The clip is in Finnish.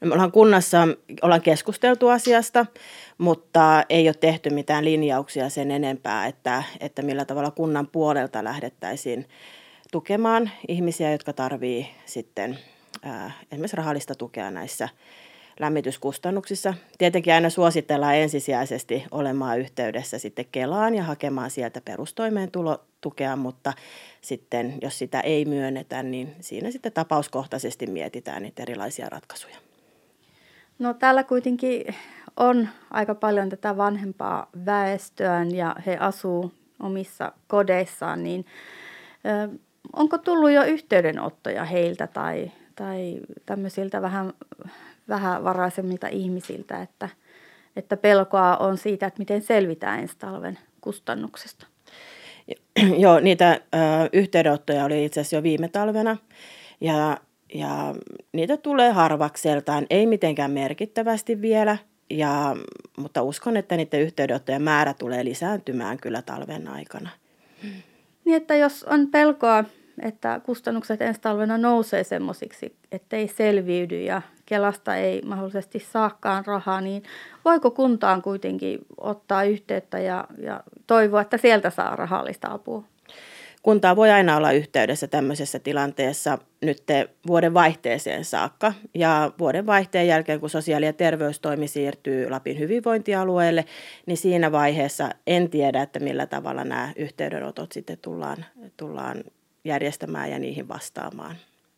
Me ollaan kunnassa, ollaan keskusteltu asiasta, mutta ei ole tehty mitään linjauksia sen enempää, että, että millä tavalla kunnan puolelta lähdettäisiin tukemaan ihmisiä, jotka tarvii sitten ää, esimerkiksi rahallista tukea näissä lämmityskustannuksissa. Tietenkin aina suositellaan ensisijaisesti olemaan yhteydessä sitten Kelaan ja hakemaan sieltä perustoimeentulotukea, mutta sitten jos sitä ei myönnetä, niin siinä sitten tapauskohtaisesti mietitään niitä erilaisia ratkaisuja. No täällä kuitenkin on aika paljon tätä vanhempaa väestöä ja he asuu omissa kodeissaan, niin ö, onko tullut jo yhteydenottoja heiltä tai, tai tämmöisiltä vähän vähävaraisemmilta ihmisiltä, että, että pelkoa on siitä, että miten selvitään ensi talven kustannuksesta. Joo, niitä ö, yhteydenottoja oli itse asiassa jo viime talvena ja, ja niitä tulee harvakseltaan, ei mitenkään merkittävästi vielä, ja, mutta uskon, että niiden yhteydenottojen määrä tulee lisääntymään kyllä talven aikana. Niin, että jos on pelkoa, että kustannukset ensi talvena nousee semmoisiksi, ettei selviydy ja Kelasta ei mahdollisesti saakaan rahaa, niin voiko kuntaan kuitenkin ottaa yhteyttä ja, ja toivoa, että sieltä saa rahallista apua? Kuntaa voi aina olla yhteydessä tämmöisessä tilanteessa nyt vuoden vaihteeseen saakka. Ja vuoden vaihteen jälkeen, kun sosiaali- ja terveystoimi siirtyy Lapin hyvinvointialueelle, niin siinä vaiheessa en tiedä, että millä tavalla nämä yhteydenotot sitten tullaan, tullaan järjestämään ja niihin vastaamaan.